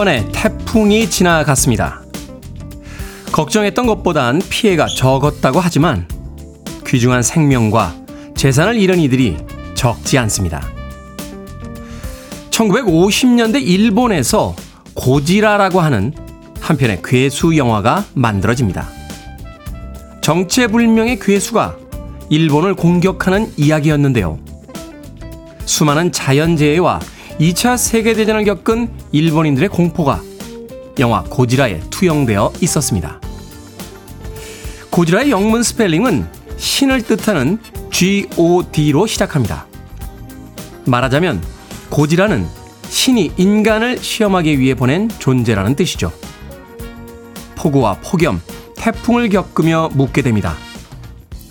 한 번의 태풍이 지나갔습니다. 걱정했던 것보단 피해가 적었다고 하지만 귀중한 생명과 재산을 잃은 이들이 적지 않습니다. 1950년대 일본에서 고지라라고 하는 한편의 괴수 영화가 만들어집니다. 정체불명의 괴수가 일본을 공격하는 이야기였는데요. 수많은 자연재해와 2차 세계대전을 겪은 일본인들의 공포가 영화 고지라에 투영되어 있었습니다. 고지라의 영문 스펠링은 신을 뜻하는 G-O-D로 시작합니다. 말하자면 고지라는 신이 인간을 시험하기 위해 보낸 존재라는 뜻이죠. 폭우와 폭염, 태풍을 겪으며 묻게 됩니다.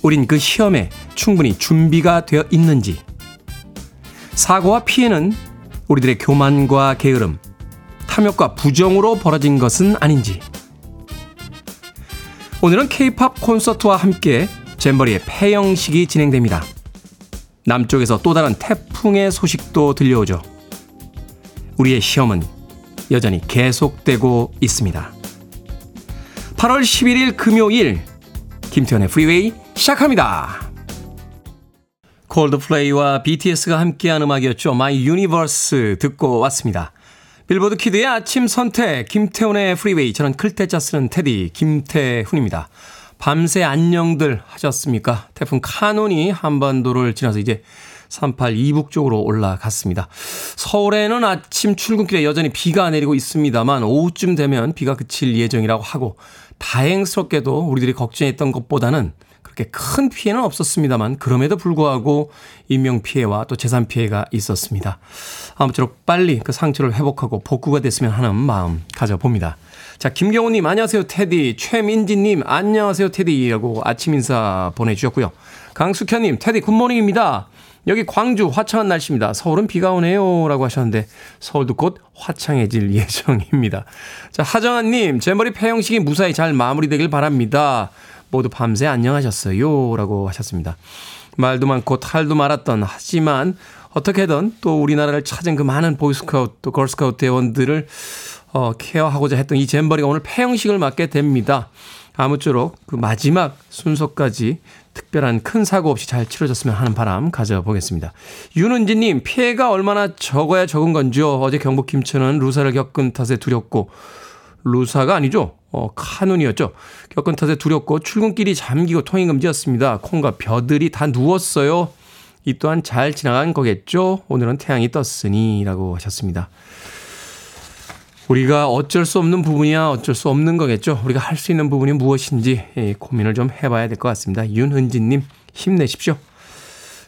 우린 그 시험에 충분히 준비가 되어 있는지. 사고와 피해는 우리들의 교만과 게으름, 탐욕과 부정으로 벌어진 것은 아닌지. 오늘은 케이팝 콘서트와 함께 잼버리의 폐영식이 진행됩니다. 남쪽에서 또 다른 태풍의 소식도 들려오죠. 우리의 시험은 여전히 계속되고 있습니다. 8월 11일 금요일 김태훈의 프리웨이 시작합니다. 콜드플레이와 BTS가 함께한 음악이었죠. My Universe 듣고 왔습니다. 빌보드 키드의 아침 선택 김태훈의 프리웨이 저는 클 태 자 쓰는 태디 김태훈입니다. 밤새 안녕들 하셨습니까? 태풍 카눈이 한반도를 지나서 이제 38 이북 쪽으로 올라갔습니다. 서울에는 아침 출근길에 여전히 비가 내리고 있습니다만 오후쯤 되면 비가 그칠 예정이라고 하고 다행스럽게도 우리들이 걱정했던 것보다는 그렇게 큰 피해는 없었습니다만 그럼에도 불구하고 인명 피해와 또 재산 피해가 있었습니다. 아무쪼록 빨리 그 상처를 회복하고 복구가 됐으면 하는 마음 가져봅니다. 자, 김경호님, 안녕하세요, 태디. 최민지님, 안녕하세요, 태디라고 아침 인사 보내주셨고요. 강숙현님, 태디 good morning입니다. 여기 광주 화창한 날씨입니다. 서울은 비가 오네요. 라고 하셨는데, 서울도 곧 화창해질 예정입니다. 자, 하정아님, 제 머리 폐영식이 무사히 잘 마무리되길 바랍니다. 모두 밤새 안녕하셨어요. 라고 하셨습니다. 말도 많고 탈도 많았던 하지만 어떻게든 또 우리나라를 찾은 그 많은 보이스카우트 또 걸스카우트 대원들을 어, 케어하고자 했던 이 잼버리가 오늘 폐영식을 맞게 됩니다. 아무쪼록 그 마지막 순서까지 특별한 큰 사고 없이 잘 치러졌으면 하는 바람 가져보겠습니다. 윤은지님, 피해가 얼마나 적어야 적은 건지요. 어제 경북 김천은 루사를 겪은 탓에 두렵고, 루사가 아니죠. 어, 카눈이었죠. 겪은 탓에 두렵고 출근길이 잠기고 통행금지였습니다. 콩과 벼들이 다 누웠어요. 이 또한 잘 지나간 거겠죠. 오늘은 태양이 떴으니 라고 하셨습니다. 우리가 어쩔 수 없는 부분이야 어쩔 수 없는 거겠죠. 우리가 할 수 있는 부분이 무엇인지 예, 고민을 좀 해봐야 될 것 같습니다. 윤은진님 힘내십시오.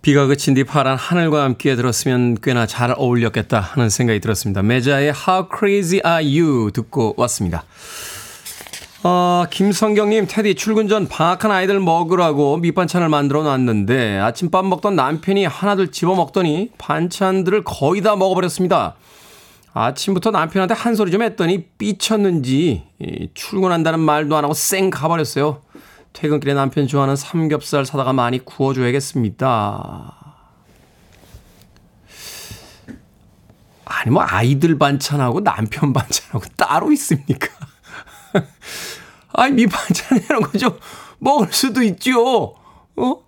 비가 그친 뒤 파란 하늘과 함께 들었으면 꽤나 잘 어울렸겠다 하는 생각이 들었습니다. 메자의 How Crazy Are You 듣고 왔습니다. 어, 김성경님, 테디 출근 전 방학한 아이들 먹으라고 밑반찬을 만들어 놨는데 아침밥 먹던 남편이 하나둘 집어 먹더니 반찬들을 거의 다 먹어버렸습니다. 아침부터 남편한테 한 소리 좀 했더니 삐쳤는지 출근한다는 말도 안 하고 쌩 가버렸어요. 퇴근길에 남편 좋아하는 삼겹살 사다가 많이 구워줘야겠습니다. 아니, 뭐, 아이들 반찬하고 남편 반찬하고 따로 있습니까? 아니, 밑반찬 이런 거좀 먹을 수도 있죠. 어?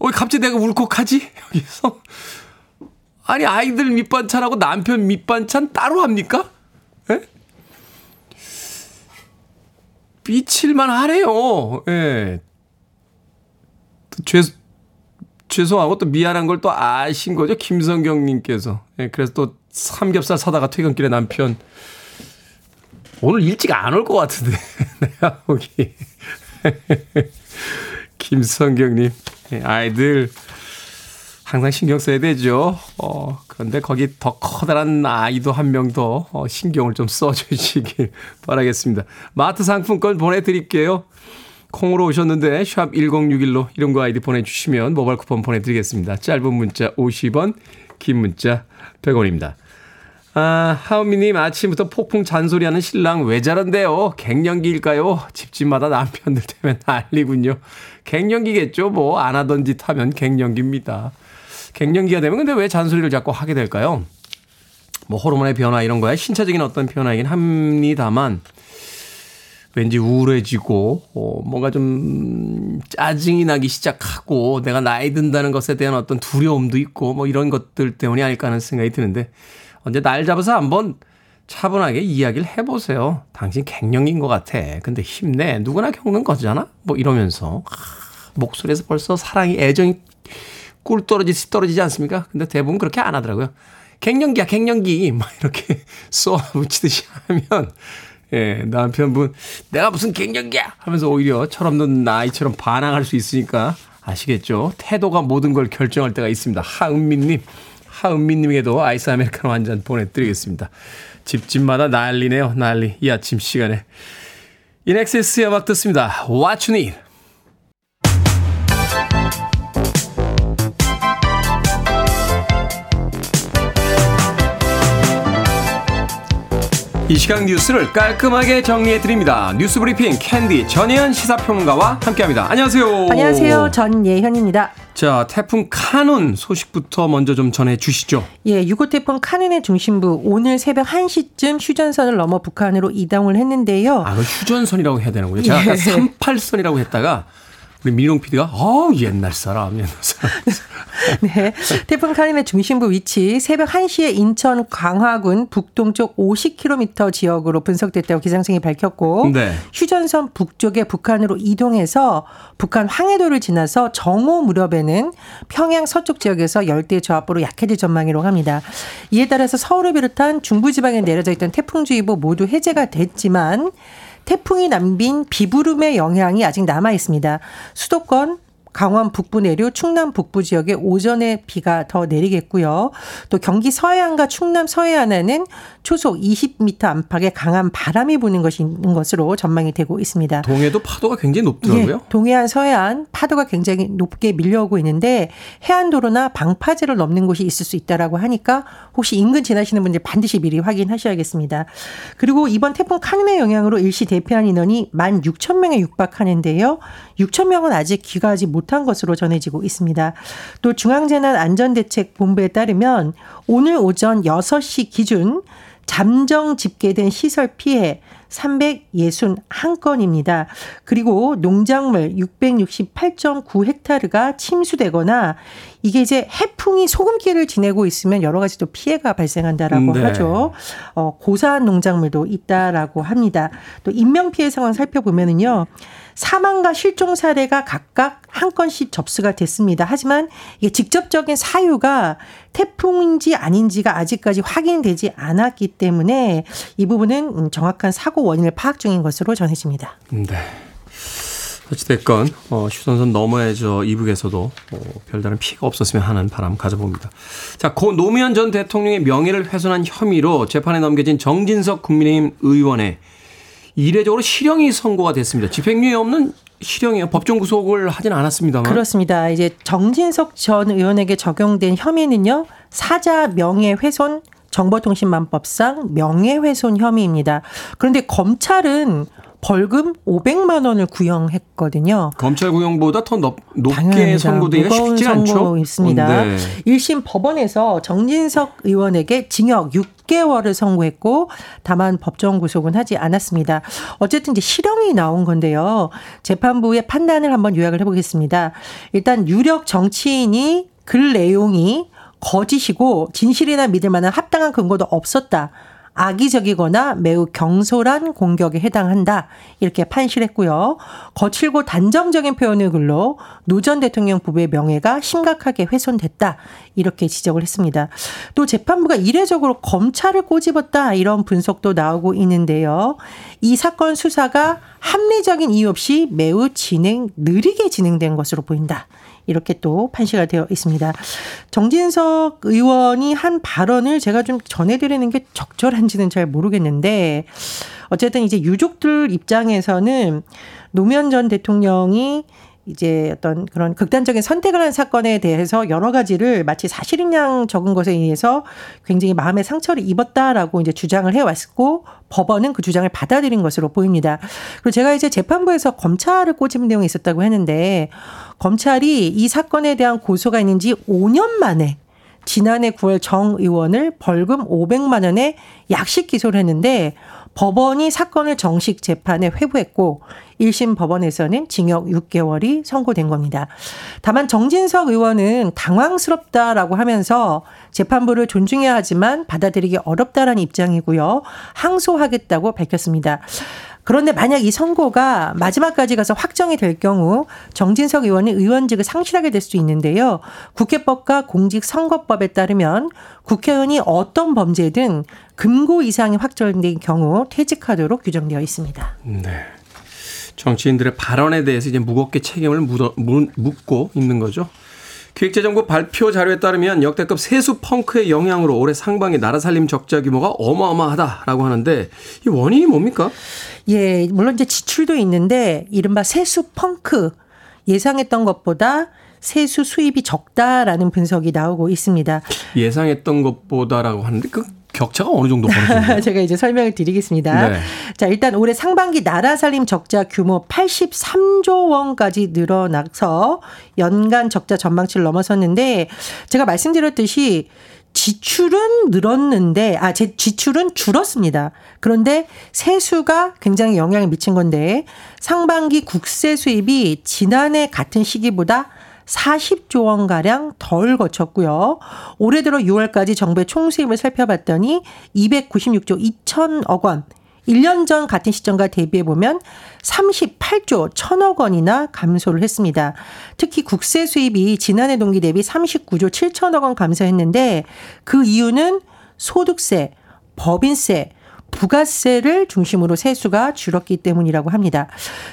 왜 갑자기 내가 울컥하지? 여기서. 아니, 아이들 밑반찬하고 남편 밑반찬 따로 합니까? 삐칠만 하네요. 예. 죄, 죄송하고 또 미안한 걸 또 아신 거죠. 김성경님께서. 예, 그래서 또 삼겹살 사다가 퇴근길에 남편 오늘 일찍 안 올 것 같은데 내가 보기 김성경님 예, 아이들 항상 신경 써야 되죠. 어, 그런데 거기 더 커다란 아이도 한 명더 어, 신경을 좀 써주시길 바라겠습니다. 마트 상품권 보내드릴게요. 콩으로 오셨는데 샵 1061로 이름과 아이디 보내주시면 모바일 쿠폰 보내드리겠습니다. 짧은 문자 50원, 긴 문자 100원입니다. 아, 하우미님 아침부터 폭풍 잔소리하는 신랑 왜 저런데요? 갱년기일까요? 집집마다 남편들 때문에 난리군요. 갱년기겠죠. 뭐 안 하던 짓 하면 갱년기입니다. 갱년기가 되면 근데 왜 잔소리를 자꾸 하게 될까요? 뭐 호르몬의 변화 이런 거야 신체적인 어떤 변화이긴 합니다만 왠지 우울해지고 어, 뭔가 좀 짜증이 나기 시작하고 내가 나이 든다는 것에 대한 어떤 두려움도 있고 뭐 이런 것들 때문이 아닐까 하는 생각이 드는데 언제 날 잡아서 한번 차분하게 이야기를 해보세요. 당신 갱년기인 것 같아. 근데 힘내. 누구나 겪는 거잖아? 뭐 이러면서. 아, 목소리에서 벌써 사랑이, 애정이 꿀 떨어지지 떨어지지 않습니까? 근데 대부분 그렇게 안 하더라고요. 갱년기야 갱년기 막 이렇게 쏘아 붙이듯이 하면 예, 남편분 내가 무슨 갱년기야 하면서 오히려 철없는 나이처럼 반항할 수 있으니까 아시겠죠? 태도가 모든 걸 결정할 때가 있습니다. 하은미님, 하은미님에게도 아이스 아메리카노 한 잔 보내드리겠습니다. 집집마다 난리네요, 난리. 이 아침 시간에. 인엑세스의 음악 듣습니다. What you need. 이 시간 뉴스를 깔끔하게 정리해 드립니다. 뉴스 브리핑 캔디 전예현 시사평론가와 함께합니다. 안녕하세요. 안녕하세요. 전예현입니다. 자, 태풍 카눈 소식부터 먼저 좀 전해 주시죠. 예, 6호 태풍 카눈의 중심부 오늘 새벽 1시쯤 휴전선을 넘어 북한으로 이동을 했는데요. 아, 그 휴전선이라고 해야 되는군요. 제가 아까 예. 38선이라고 했다가 우리 민용 PD가 어 옛날 사람 옛날 사람. 네. 태풍 카눈의 중심부 위치 새벽 1시에 인천 강화군 북동쪽 50km 지역으로 분석됐다고 기상청이 밝혔고 네. 휴전선 북쪽에 북한으로 이동해서 북한 황해도를 지나서 정오 무렵에는 평양 서쪽 지역에서 열대 저압으로 약해질 전망이라고 합니다. 이에 따라서 서울을 비롯한 중부 지방에 내려져 있던 태풍주의보 모두 해제가 됐지만 태풍이 남긴 비구름의 영향이 아직 남아 있습니다. 수도권 강원 북부 내륙, 충남 북부 지역에 오전에 비가 더 내리겠고요. 또 경기 서해안과 충남 서해안에는 초속 20m 안팎의 강한 바람이 부는 것이 있는 것으로 전망이 되고 있습니다. 동해도 파도가 굉장히 높더라고요. 예, 동해안, 서해안 파도가 굉장히 높게 밀려오고 있는데 해안도로나 방파제를 넘는 곳이 있을 수 있다라고 하니까 혹시 인근 지나시는 분들 반드시 미리 확인하셔야겠습니다. 그리고 이번 태풍 카눈의 영향으로 일시 대피한 인원이 1만 6천 명에 육박하는데요. 6천 명은 아직 귀가하지 못한 것으로 전해지고 있습니다. 또 중앙재난안전대책본부에 따르면 오늘 오전 6시 기준 잠정 집계된 시설 피해 361건입니다. 그리고 농작물 668.9헥타르가 침수되거나 이게 이제 해풍이 소금기를 지내고 있으면 여러 가지 또 피해가 발생한다라고 네. 하죠. 어, 고사한 농작물도 있다라고 합니다. 또 인명 피해 상황 살펴보면은요. 사망과 실종 사례가 각각 한 건씩 접수가 됐습니다. 하지만 이게 직접적인 사유가 태풍인지 아닌지가 아직까지 확인되지 않았기 때문에 이 부분은 정확한 사고 원인을 파악 중인 것으로 전해집니다. 네. 어찌됐건 어, 휴전선 너머에 저 이북에서도 어, 별다른 피해가 없었으면 하는 바람 가져봅니다. 자, 고 노무현 전 대통령의 명예를 훼손한 혐의로 재판에 넘겨진 정진석 국민의힘 의원의 이례적으로 실형이 선고가 됐습니다. 집행유예 없는 실형이에요. 법정 구속을 하진 않았습니다만. 그렇습니다. 이제 정진석 전 의원에게 적용된 혐의는요. 사자 명예훼손 정보통신망법상 명예훼손 혐의입니다. 그런데 검찰은 벌금 500만 원을 구형했거든요. 검찰 구형보다 더 높, 게 선고되기가 쉽지 않죠. 있습니다. 네. 1심 법원에서 정진석 의원에게 징역 6개월을 선고했고 다만 법정 구속은 하지 않았습니다. 어쨌든 이제 실형이 나온 건데요. 재판부의 판단을 한번 요약을 해보겠습니다. 일단 유력 정치인이 글 내용이 거짓이고 진실이나 믿을 만한 합당한 근거도 없었다. 악의적이거나 매우 경솔한 공격에 해당한다. 이렇게 판시했고요. 거칠고 단정적인 표현을 글로 노 전 대통령 부부의 명예가 심각하게 훼손됐다. 이렇게 지적을 했습니다. 또 재판부가 이례적으로 검찰을 꼬집었다. 이런 분석도 나오고 있는데요. 이 사건 수사가 합리적인 이유 없이 매우 진행, 느리게 진행된 것으로 보인다. 이렇게 또 판시가 되어 있습니다. 정진석 의원이 한 발언을 제가 좀 전해드리는 게 적절한지는 잘 모르겠는데 어쨌든 이제 유족들 입장에서는 노무현 전 대통령이 이제 어떤 그런 극단적인 선택을 한 사건에 대해서 여러 가지를 마치 사실인 양 적은 것에 의해서 굉장히 마음의 상처를 입었다라고 이제 주장을 해왔고 법원은 그 주장을 받아들인 것으로 보입니다. 그리고 제가 이제 재판부에서 검찰을 꼬집은 내용이 있었다고 했는데 검찰이 이 사건에 대한 고소가 있는 지 5년 만에 지난해 9월 정 의원을 벌금 500만 원에 약식 기소를 했는데 법원이 사건을 정식 재판에 회부했고 1심 법원에서는 징역 6개월이 선고된 겁니다. 다만 정진석 의원은 당황스럽다라고 하면서 재판부를 존중해야 하지만 받아들이기 어렵다라는 입장이고요. 항소하겠다고 밝혔습니다. 그런데 만약 이 선고가 마지막까지 가서 확정이 될 경우 정진석 의원이 의원직을 상실하게 될 수 있는데요. 국회법과 공직선거법에 따르면 국회의원이 어떤 범죄든 금고 이상이 확정된 경우 퇴직하도록 규정되어 있습니다. 네. 정치인들의 발언에 대해서 이제 무겁게 책임을 묻어, 묻고 있는 거죠. 기획재정부 발표 자료에 따르면 역대급 세수 펑크의 영향으로 올해 상반기 나라 살림 적자 규모가 어마어마하다라고 하는데 이 원인이 뭡니까? 예, 물론 이제 지출도 있는데 이른바 세수 펑크 예상했던 것보다 세수 수입이 적다라는 분석이 나오고 있습니다. 예상했던 것보다라고 하는데 그 격차가 어느 정도 벌어지나요? 제가 이제 설명을 드리겠습니다. 네. 자, 일단 올해 상반기 나라 살림 적자 규모 83조 원까지 늘어나서 연간 적자 전망치를 넘어섰는데 제가 말씀드렸듯이 지출은 늘었는데 아 제 지출은 줄었습니다. 그런데 세수가 굉장히 영향을 미친 건데 상반기 국세 수입이 지난해 같은 시기보다 40조 원가량 덜 거쳤고요. 올해 들어 6월까지 정부의 총수입을 살펴봤더니 296조 2천억 원. 1년 전 같은 시점과 대비해 보면 38조 1천억 원이나 감소를 했습니다. 특히 국세 수입이 지난해 동기 대비 39조 7천억 원 감소했는데 그 이유는 소득세, 법인세, 부가세를 중심으로 세수가 줄었기 때문이라고 합니다.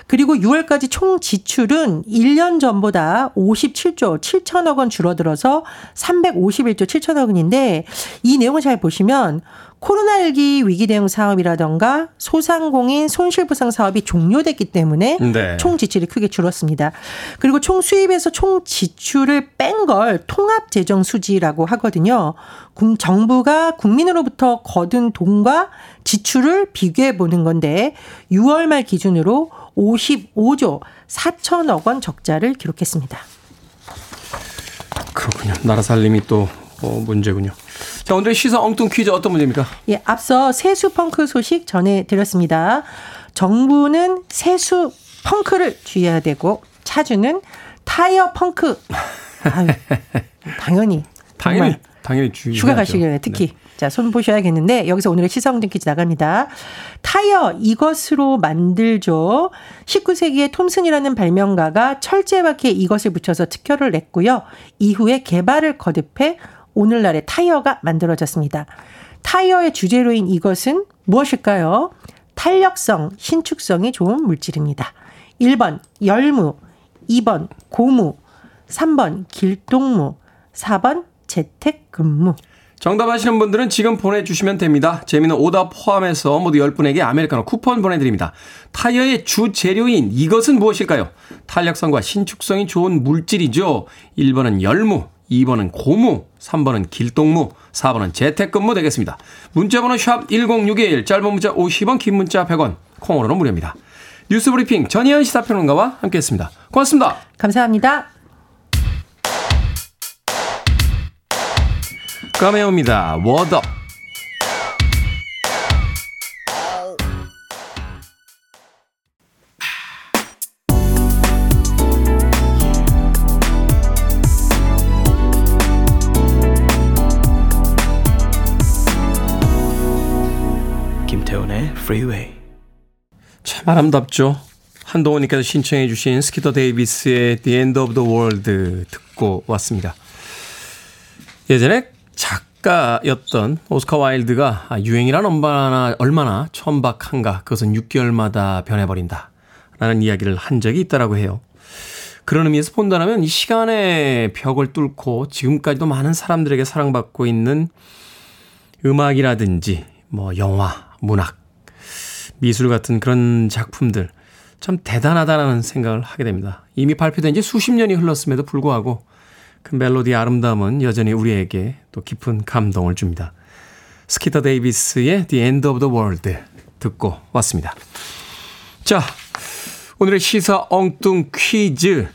그리고 6월까지 총 지출은 1년 전보다 57조 7천억 원 줄어들어서 351조 7천억 원인데 이 내용을 잘 보시면 코로나19 위기 대응 사업이라던가 소상공인 손실보상 사업이 종료됐기 때문에 네. 총 지출이 크게 줄었습니다. 그리고 총 수입에서 총 지출을 뺀 걸 통합 재정 수지라고 하거든요. 정부가 국민으로부터 거둔 돈과 지출을 비교해 보는 건데 6월 말 기준으로 55조 4천억 원 적자를 기록했습니다. 그렇군요. 나라 살림이 또 어, 문제군요. 자, 오늘의 시사 엉뚱 퀴즈 어떤 문제입니까? 예, 앞서 세수 펑크 소식 전해드렸습니다. 정부는 세수 펑크를 주의해야 되고 차주는 타이어 펑크. 아유, 당연히. 당연히 당연히 주의. 휴가 가시길래 특히. 네. 자, 손 보셔야겠는데 여기서 오늘의 시사엉뚱 퀴즈 나갑니다. 타이어 이것으로 만들죠. 19세기에 톰슨이라는 발명가가 철제바퀴에 이것을 붙여서 특허를 냈고요. 이후에 개발을 거듭해 오늘날의 타이어가 만들어졌습니다. 타이어의 주재료인 이것은 무엇일까요? 탄력성, 신축성이 좋은 물질입니다. 1번 열무, 2번 고무, 3번 길동무, 4번 재택근무. 정답 아시는 분들은 지금 보내주시면 됩니다. 재미는 오답 포함해서 모두 10분에게 아메리카노 쿠폰 보내드립니다. 타이어의 주 재료인 이것은 무엇일까요? 탄력성과 신축성이 좋은 물질이죠. 1번은 열무, 2번은 고무, 3번은 길동무, 4번은 재택근무 되겠습니다. 문자번호 샵 1061, 짧은 문자 50원, 긴 문자 100원, 콩으로는 무료입니다. 뉴스 브리핑 전희연 시사평론가와 함께했습니다. 고맙습니다. 감사합니다. 까메오입니다. 워더 김 Freeway. 참 아름답죠. 한동훈님께서 신청해 주신 스키터 데이비스의 The End of the World 듣고 왔습니다. 예전에 작가였던 오스카 와일드가 유행이란 얼마나, 얼마나 천박한가 그것은 6개월마다 변해버린다 라는 이야기를 한 적이 있다라고 해요. 그런 의미에서 본다면 이 시간의 벽을 뚫고 지금까지도 많은 사람들에게 사랑받고 있는 음악이라든지 뭐 영화, 문학, 미술 같은 그런 작품들 참 대단하다는 생각을 하게 됩니다. 이미 발표된 지 수십 년이 흘렀음에도 불구하고 그 멜로디의 아름다움은 여전히 우리에게 또 깊은 감동을 줍니다. 스키터 데이비스의 The End of the World 듣고 왔습니다. 자, 오늘의 시사 엉뚱 퀴즈.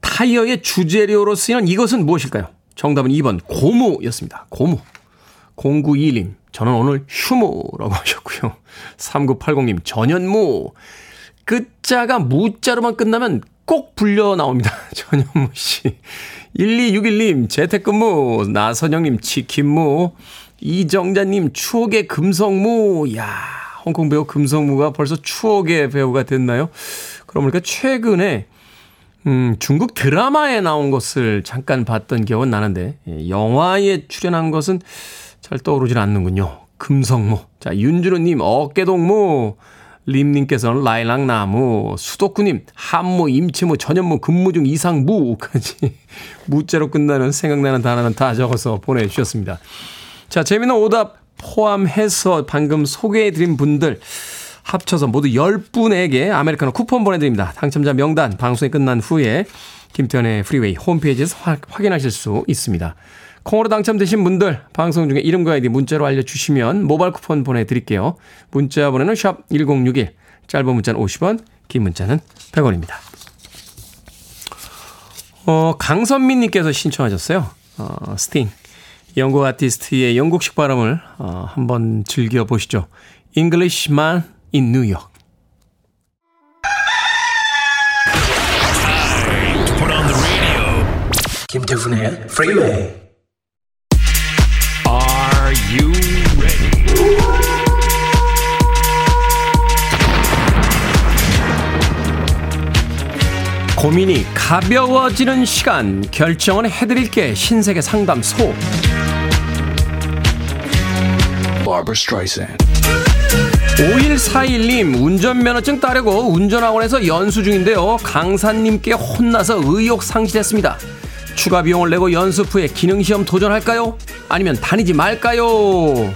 타이어의 주재료로 쓰이는 이것은 무엇일까요? 정답은 2번 고무였습니다. 고무. 0921님, 저는 오늘 휴무라고 하셨고요. 3980님, 전현무. 끝자가 무자로만 끝나면 꼭 불려 나옵니다. 전현무 씨. 1261님, 재택근무. 나선영님, 치킨무. 이정자님, 추억의 금성무. 야 홍콩 배우 금성무가 벌써 추억의 배우가 됐나요? 그럼 보니까 최근에 음, 중국 드라마에 나온 것을 잠깐 봤던 기억은 나는데, 예, 영화에 출연한 것은 잘 떠오르질 않는군요. 금성무. 자, 윤주로님, 어깨동무. 림님께서는 라일락나무. 수도쿠님, 한무, 임치무, 전현무, 근무중, 이상무까지 무자로 끝나는 생각나는 단어는 다 적어서 보내주셨습니다. 자, 재미있는 오답 포함해서 방금 소개해드린 분들, 합쳐서 모두 10분에게 아메리카노 쿠폰 보내드립니다. 당첨자 명단 방송이 끝난 후에 김태훈의 프리웨이 홈페이지에서 확인하실 수 있습니다. 콩으로 당첨되신 분들 방송 중에 이름과 아이디 문자로 알려주시면 모바일 쿠폰 보내드릴게요. 문자 번호는 샵 1061, 짧은 문자는 50원, 긴 문자는 100원입니다. 어, 강선민 님께서 신청하셨어요. 어, 스팅. 영국 아티스트의 영국식 발음을 어, 한번 즐겨보시죠. Englishman in New York. 김태훈의 Freeway. Are 고민이 가벼워지는 시간 결정은 해드릴게 신세계 상담소. Barbara Streisand. 5141님, 운전면허증 따려고 운전학원에서 연수 중인데요. 강사님께 혼나서 의욕 상실했습니다. 추가 비용을 내고 연습 후에 기능시험 도전할까요? 아니면 다니지 말까요?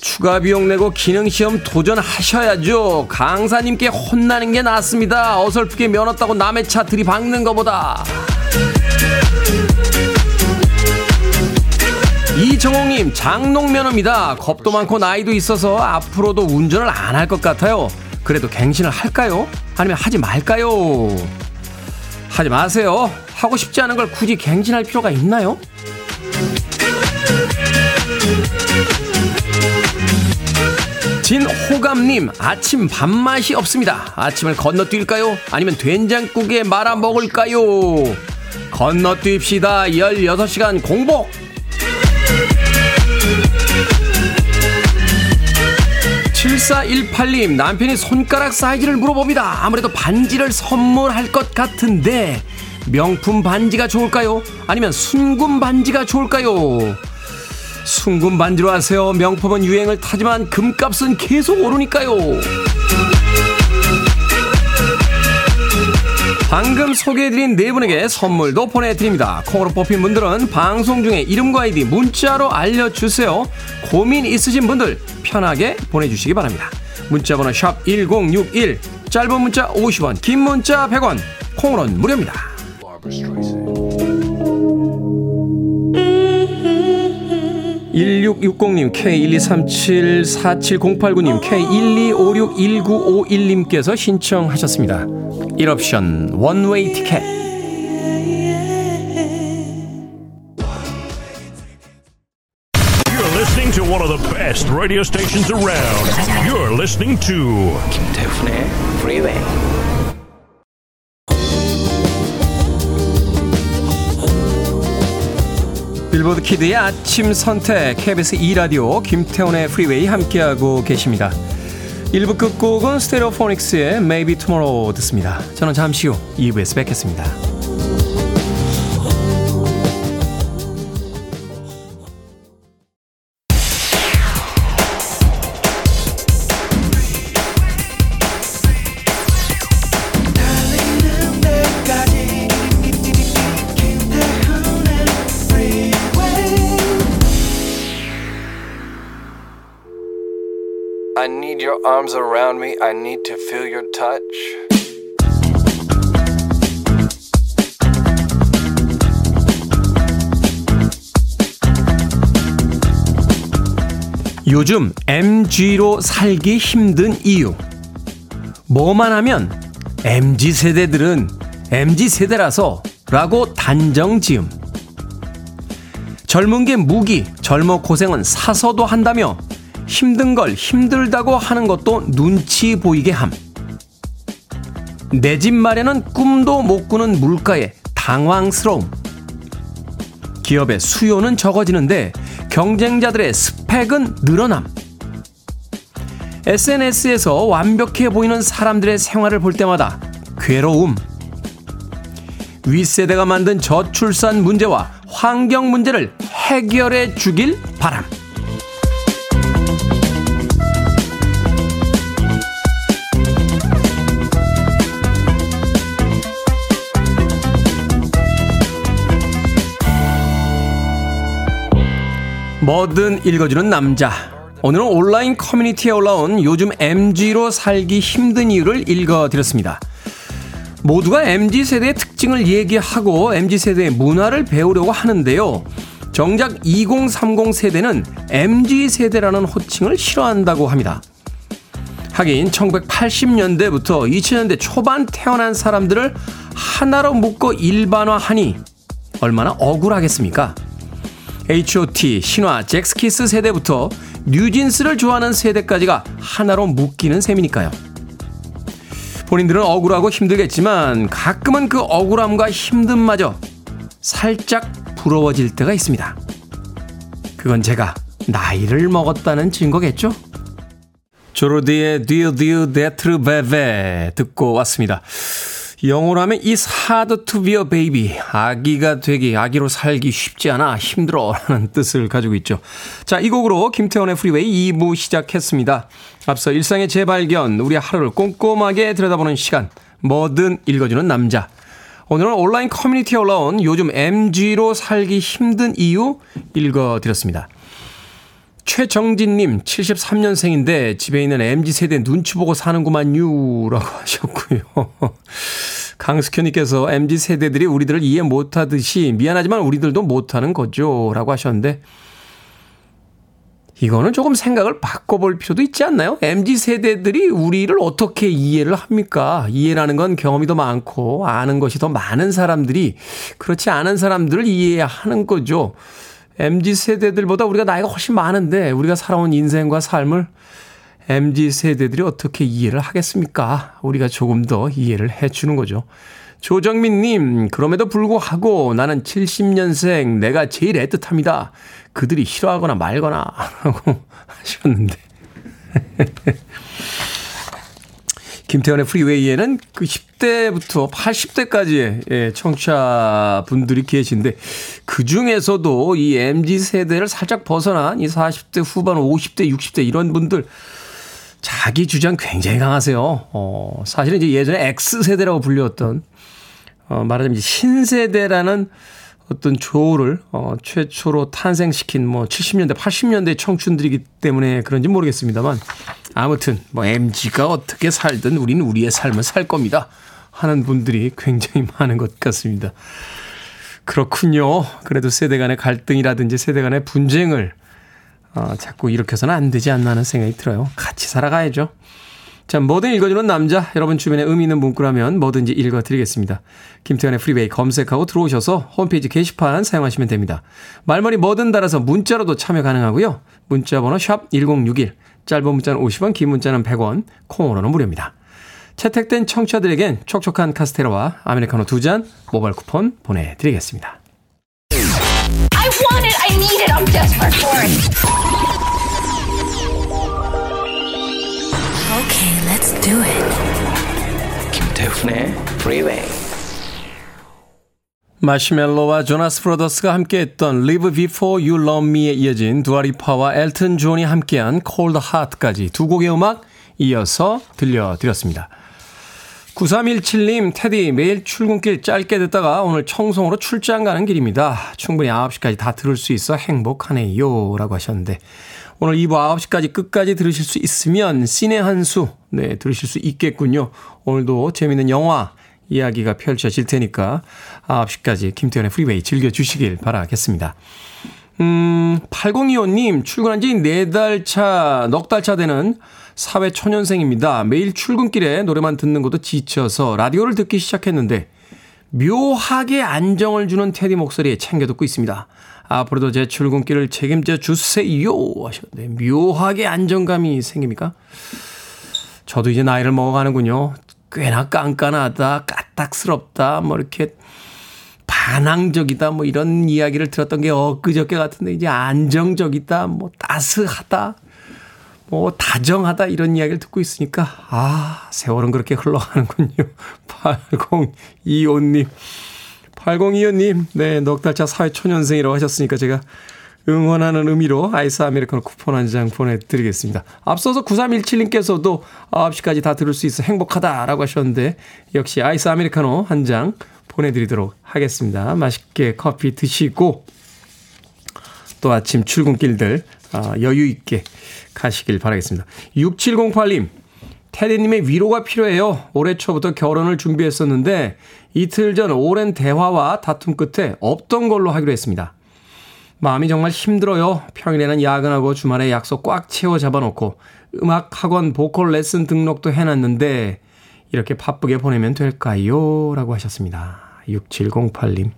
추가 비용 내고 기능시험 도전하셔야죠. 강사님께 혼나는 게 낫습니다. 어설프게 면허 따고 남의 차 들이박는 것보다. 이정홍님 장롱면허입니다. 겁도 많고 나이도 있어서 앞으로도 운전을 안 할 것 같아요. 그래도 갱신을 할까요? 아니면 하지 말까요? 하지 마세요. 하고 싶지 않은 걸 굳이 갱신할 필요가 있나요? 진호감님 아침 밥맛이 없습니다. 아침을 건너뛸까요? 아니면 된장국에 말아 먹을까요? 건너뛰읍시다. 16시간 공복! 7418님, 남편이 손가락 사이즈를 물어봅니다. 아무래도 반지를 선물할 것 같은데, 명품 반지가 좋을까요? 아니면 순금 반지가 좋을까요? 순금 반지로 하세요. 명품은 유행을 타지만 금값은 계속 오르니까요. 방금 소개해드린 네 분에게 선물도 보내드립니다. 콩으로 뽑힌 분들은 방송 중에 이름과 아이디 문자로 알려주세요. 고민 있으신 분들 편하게 보내주시기 바랍니다. 문자번호 샵 1061, 짧은 문자 50원, 긴 문자 100원, 콩으로는 무료입니다. 1660님, K123747089님, K1256191님께서 신청하셨습니다. 1옵션 원웨이 티켓 You're listening to one of the best radio stations around. You're listening to 김태훈의 Freeway. 빌보드 키드의 아침 선택 KBS 2라디오 김태훈의 프리웨이 함께하고 계십니다. 1부 끝곡은 Stereophonics의 Maybe Tomorrow 듣습니다. 저는 잠시 후 2부에서 뵙겠습니다. Your arms around me. I need to feel your touch. 요즘 MG로 살기 힘든 이유. 뭐만 하면 MG 세대들은 MG 세대라서 라고 단정 지음. 젊은 게 무기, 젊어 고생은 사서도 한다며 힘든 걸 힘들다고 하는 것도 눈치 보이게 함. 내 집 마련은 꿈도 못 꾸는 물가에 당황스러움. 기업의 수요는 적어지는데 경쟁자들의 스펙은 늘어남. SNS에서 완벽해 보이는 사람들의 생활을 볼 때마다 괴로움. 윗세대가 만든 저출산 문제와 환경 문제를 해결해 주길 바람. 뭐든 읽어주는 남자. 오늘은 온라인 커뮤니티에 올라온 요즘 MG로 살기 힘든 이유를 읽어드렸습니다. 모두가 MG세대의 특징을 얘기하고 MG세대의 문화를 배우려고 하는데요. 정작 2030 세대는 MG세대라는 호칭을 싫어한다고 합니다. 하긴 1980년대부터 2000년대 초반 태어난 사람들을 하나로 묶어 일반화하니 얼마나 억울하겠습니까? H.O.T, 신화, 젝스키스 세대부터 뉴진스를 좋아하는 세대까지가 하나로 묶이는 셈이니까요. 본인들은 억울하고 힘들겠지만 가끔은 그 억울함과 힘듦마저 살짝 부러워질 때가 있습니다. 그건 제가 나이를 먹었다는 증거겠죠? 조르디의 Dur dur d'être bébé 듣고 왔습니다. 영어로 하면 It's hard to be a baby. 아기가 되기, 아기로 살기 쉽지 않아, 힘들어. 라는 뜻을 가지고 있죠. 자, 이 곡으로 김태훈의 프리웨이 2부 시작했습니다. 앞서 일상의 재발견, 우리 하루를 꼼꼼하게 들여다보는 시간, 뭐든 읽어주는 남자. 오늘은 온라인 커뮤니티에 올라온 요즘 MZ로 살기 힘든 이유 읽어드렸습니다. 최정진님, 73년생인데 집에 있는 MZ세대 눈치 보고 사는구만요. 라고 하셨고요. 강숙현님께서 MZ세대들이 우리들을 이해 못하듯이 미안하지만 우리들도 못하는 거죠. 라고 하셨는데, 이거는 조금 생각을 바꿔볼 필요도 있지 않나요? MZ세대들이 우리를 어떻게 이해를 합니까? 이해라는 건 경험이 더 많고 아는 것이 더 많은 사람들이 그렇지 않은 사람들을 이해하는 거죠. MZ 세대들보다 우리가 나이가 훨씬 많은데 우리가 살아온 인생과 삶을 MZ 세대들이 어떻게 이해를 하겠습니까? 우리가 조금 더 이해를 해 주는 거죠. 조정민님, 그럼에도 불구하고 나는 70년생, 내가 제일 애틋합니다. 그들이 싫어하거나 말거나, 라고 하셨는데. 김태현의 프리웨이에는 그 10대부터 80대까지의 예, 청취자분들이 계신데 그 중에서도 이 MZ 세대를 살짝 벗어난 이 40대 후반, 50대, 60대 이런 분들 자기 주장 굉장히 강하세요. 어, 사실은 이제 예전에 X세대라고 불렸던 어, 말하자면 신세대라는 어떤 조를 어, 최초로 탄생시킨 뭐 70년대, 80년대 청춘들이기 때문에 그런지 모르겠습니다만 아무튼 뭐 MG가 어떻게 살든 우리는 우리의 삶을 살 겁니다. 하는 분들이 굉장히 많은 것 같습니다. 그렇군요. 그래도 세대 간의 갈등이라든지 세대 간의 분쟁을 어, 자꾸 일으켜서는 안 되지 않나 하는 생각이 들어요. 같이 살아가야죠. 자, 뭐든 읽어주는 남자. 여러분 주변에 의미 있는 문구라면 뭐든지 읽어드리겠습니다. 김태현의 프리베이 검색하고 들어오셔서 홈페이지 게시판 사용하시면 됩니다. 말머리 뭐든 달아서 문자로도 참여 가능하고요. 문자 번호 샵 1061. 짧은 문자는 50원, 긴 문자는 100원, 콩으로는 무료입니다. 채택된 청취자들에겐 촉촉한 카스테라와 아메리카노 두 잔 모바일 쿠폰 보내드리겠습니다. Do it. 김태훈의 Freeway. 마시멜로와 조나스 브라더스가 함께했던 Leave Before You Love Me에 이어진 두아리파와 엘튼 존이 함께한 Cold Heart까지 두 곡의 음악 이어서 들려드렸습니다. 9317님, 테디, 매일 출근길 짧게 듣다가 오늘 청송으로 출장 가는 길입니다. 충분히 9시까지 다 들을 수 있어 행복하네요. 라고 하셨는데, 오늘 2부 9시까지 끝까지 들으실 수 있으면 씨네 한 수, 네, 들으실 수 있겠군요. 오늘도 재밌는 영화 이야기가 펼쳐질 테니까 9시까지 김태훈의 프리웨이 즐겨주시길 바라겠습니다. 음, 8025님, 출근한 지 4달 차, 넉 달 차 되는 사회 초년생입니다. 매일 출근길에 노래만 듣는 것도 지쳐서 라디오를 듣기 시작했는데 묘하게 안정을 주는 테디 목소리에 챙겨 듣고 있습니다. 앞으로도 제 출근길을 책임져 주세요 하셨는데 묘하게 안정감이 생깁니까? 저도 이제 나이를 먹어가는군요. 꽤나 깐깐하다, 까딱스럽다, 뭐 이렇게 반항적이다, 뭐 이런 이야기를 들었던 게 엊그저께 같은데 이제 안정적이다, 뭐 따스하다, 뭐 다정하다 이런 이야기를 듣고 있으니까 아 세월은 그렇게 흘러가는군요. 8025님 8025님 네 넉 달 차 사회초년생이라고 하셨으니까 제가 응원하는 의미로 아이스 아메리카노 쿠폰 한 장 보내드리겠습니다. 앞서서 9317님께서도 9시까지 다 들을 수 있어 행복하다라고 하셨는데 역시 아이스 아메리카노 한 장 보내드리도록 하겠습니다. 맛있게 커피 드시고 또 아침 출근길들 아, 여유 있게 가시길 바라겠습니다. 6708님, 테디님의 위로가 필요해요. 올해 초부터 결혼을 준비했었는데 이틀 전 오랜 대화와 다툼 끝에 없던 걸로 하기로 했습니다. 마음이 정말 힘들어요. 평일에는 야근하고 주말에 약속 꽉 채워 잡아놓고 음악 학원 보컬 레슨 등록도 해놨는데 이렇게 바쁘게 보내면 될까요? 라고 하셨습니다. 6708님.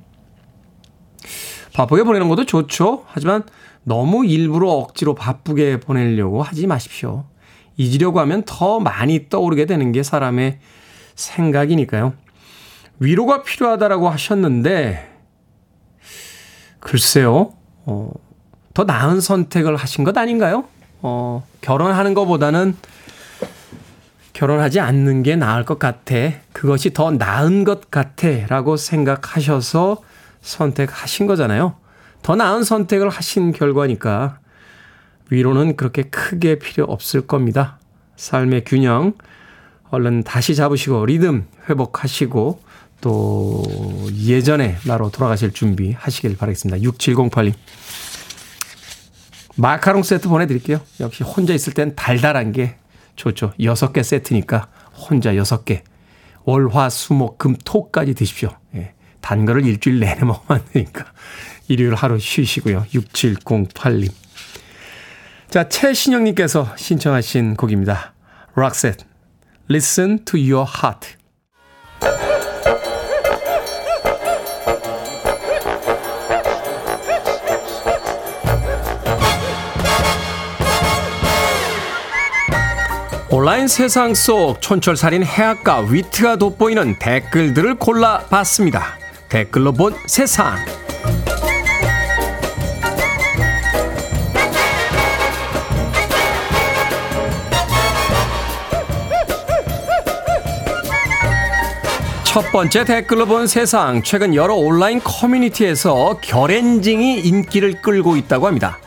바쁘게 보내는 것도 좋죠. 하지만 너무 일부러 억지로 바쁘게 보내려고 하지 마십시오. 잊으려고 하면 더 많이 떠오르게 되는 게 사람의 생각이니까요. 위로가 필요하다라고 하셨는데, 글쎄요, 어, 더 나은 선택을 하신 것 아닌가요? 어, 결혼하는 것보다는 결혼하지 않는 게 나을 것 같아. 그것이 더 나은 것 같아. 라고 생각하셔서 선택하신 거잖아요. 더 나은 선택을 하신 결과니까 위로는 그렇게 크게 필요 없을 겁니다. 삶의 균형 얼른 다시 잡으시고 리듬 회복하시고 또 예전의 나로 돌아가실 준비 하시길 바라겠습니다. 6708님. 마카롱 세트 보내드릴게요. 역시 혼자 있을 땐 달달한 게 좋죠. 6개 세트니까 혼자 6개. 월, 화, 수, 목, 금, 토까지 드십시오. 예. 단 거를 일주일 내내 먹으면 안 되니까. 일요일 하루 쉬시고요. 6708님. 자, 최신영님께서 신청하신 곡입니다. 락셋, Listen to Your Heart. 온라인 세상 속 촌철살인 해악과 위트가 돋보이는 댓글들을 골라봤습니다. 댓글로 본 세상. 첫 번째 댓글로 본 세상. 최근 여러 온라인 커뮤니티에서 결엔징이 인기를 끌고 있다고 합니다.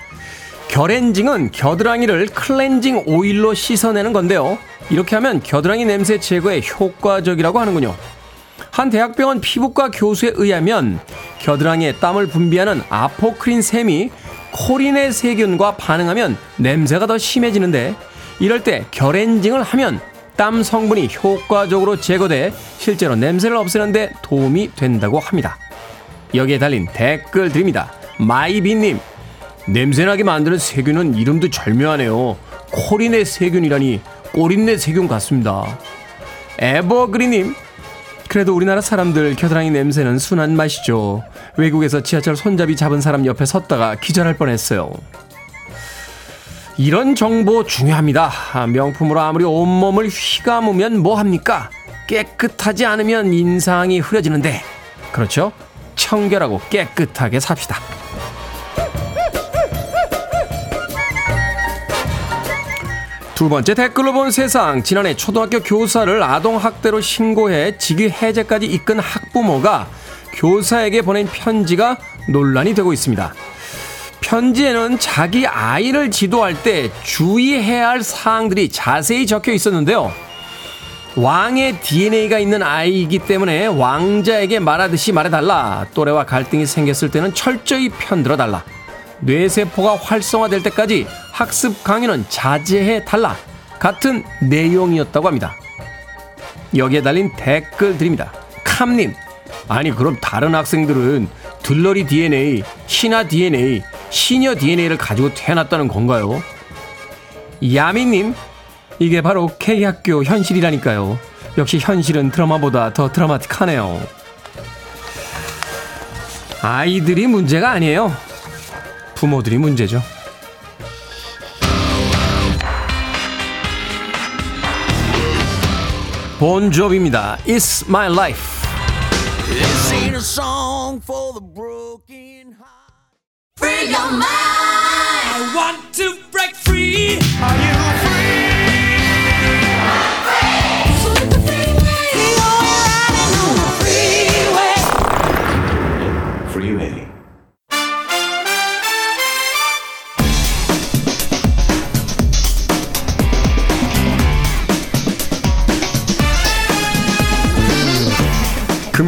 결엔징은 겨드랑이를 클렌징 오일로 씻어내는 건데요. 이렇게 하면 겨드랑이 냄새 제거에 효과적이라고 하는군요. 한 대학병원 피부과 교수에 의하면 겨드랑이에 땀을 분비하는 아포크린 샘이 코린의 세균과 반응하면 냄새가 더 심해지는데 이럴 때 결엔징을 하면 땀 성분이 효과적으로 제거돼 실제로 냄새를 없애는데 도움이 된다고 합니다. 여기에 달린 댓글 드립니다. 마이비님, 냄새나게 만드는 세균은 이름도 절묘하네요. 코린의 세균이라니 꼬린내 세균 같습니다. 에버그리님, 그래도 우리나라 사람들 겨드랑이 냄새는 순한 맛이죠. 외국에서 지하철 손잡이 잡은 사람 옆에 섰다가 기절할 뻔했어요. 이런 정보 중요합니다. 명품으로 아무리 온몸을 휘감으면 뭐합니까? 깨끗하지 않으면 인상이 흐려지는데. 그렇죠? 청결하고 깨끗하게 삽시다. 두 번째 댓글로 본 세상. 지난해 초등학교 교사를 아동학대로 신고해 직위해제까지 이끈 학부모가 교사에게 보낸 편지가 논란이 되고 있습니다. 편지에는 자기 아이를 지도할 때 주의해야 할 사항들이 자세히 적혀 있었는데요. 왕의 DNA가 있는 아이이기 때문에 왕자에게 말하듯이 말해달라. 또래와 갈등이 생겼을 때는 철저히 편들어달라. 뇌세포가 활성화될 때까지 학습 강의는 자제해 달라. 같은 내용이었다고 합니다. 여기에 달린 댓글들입니다. 캄님, 아니 그럼 다른 학생들은 들러리 DNA, 신화 DNA, 시녀 DNA를 가지고 태어났다는 건가요? 야미님, 이게 바로 K학교 현실이라니까요. 역시 현실은 드라마보다 더 드라마틱하네요. 아이들이 문제가 아니에요. 부모들이 문제죠. 본조비입니다. It's my life. Free your mind. I want to break free. Are you free?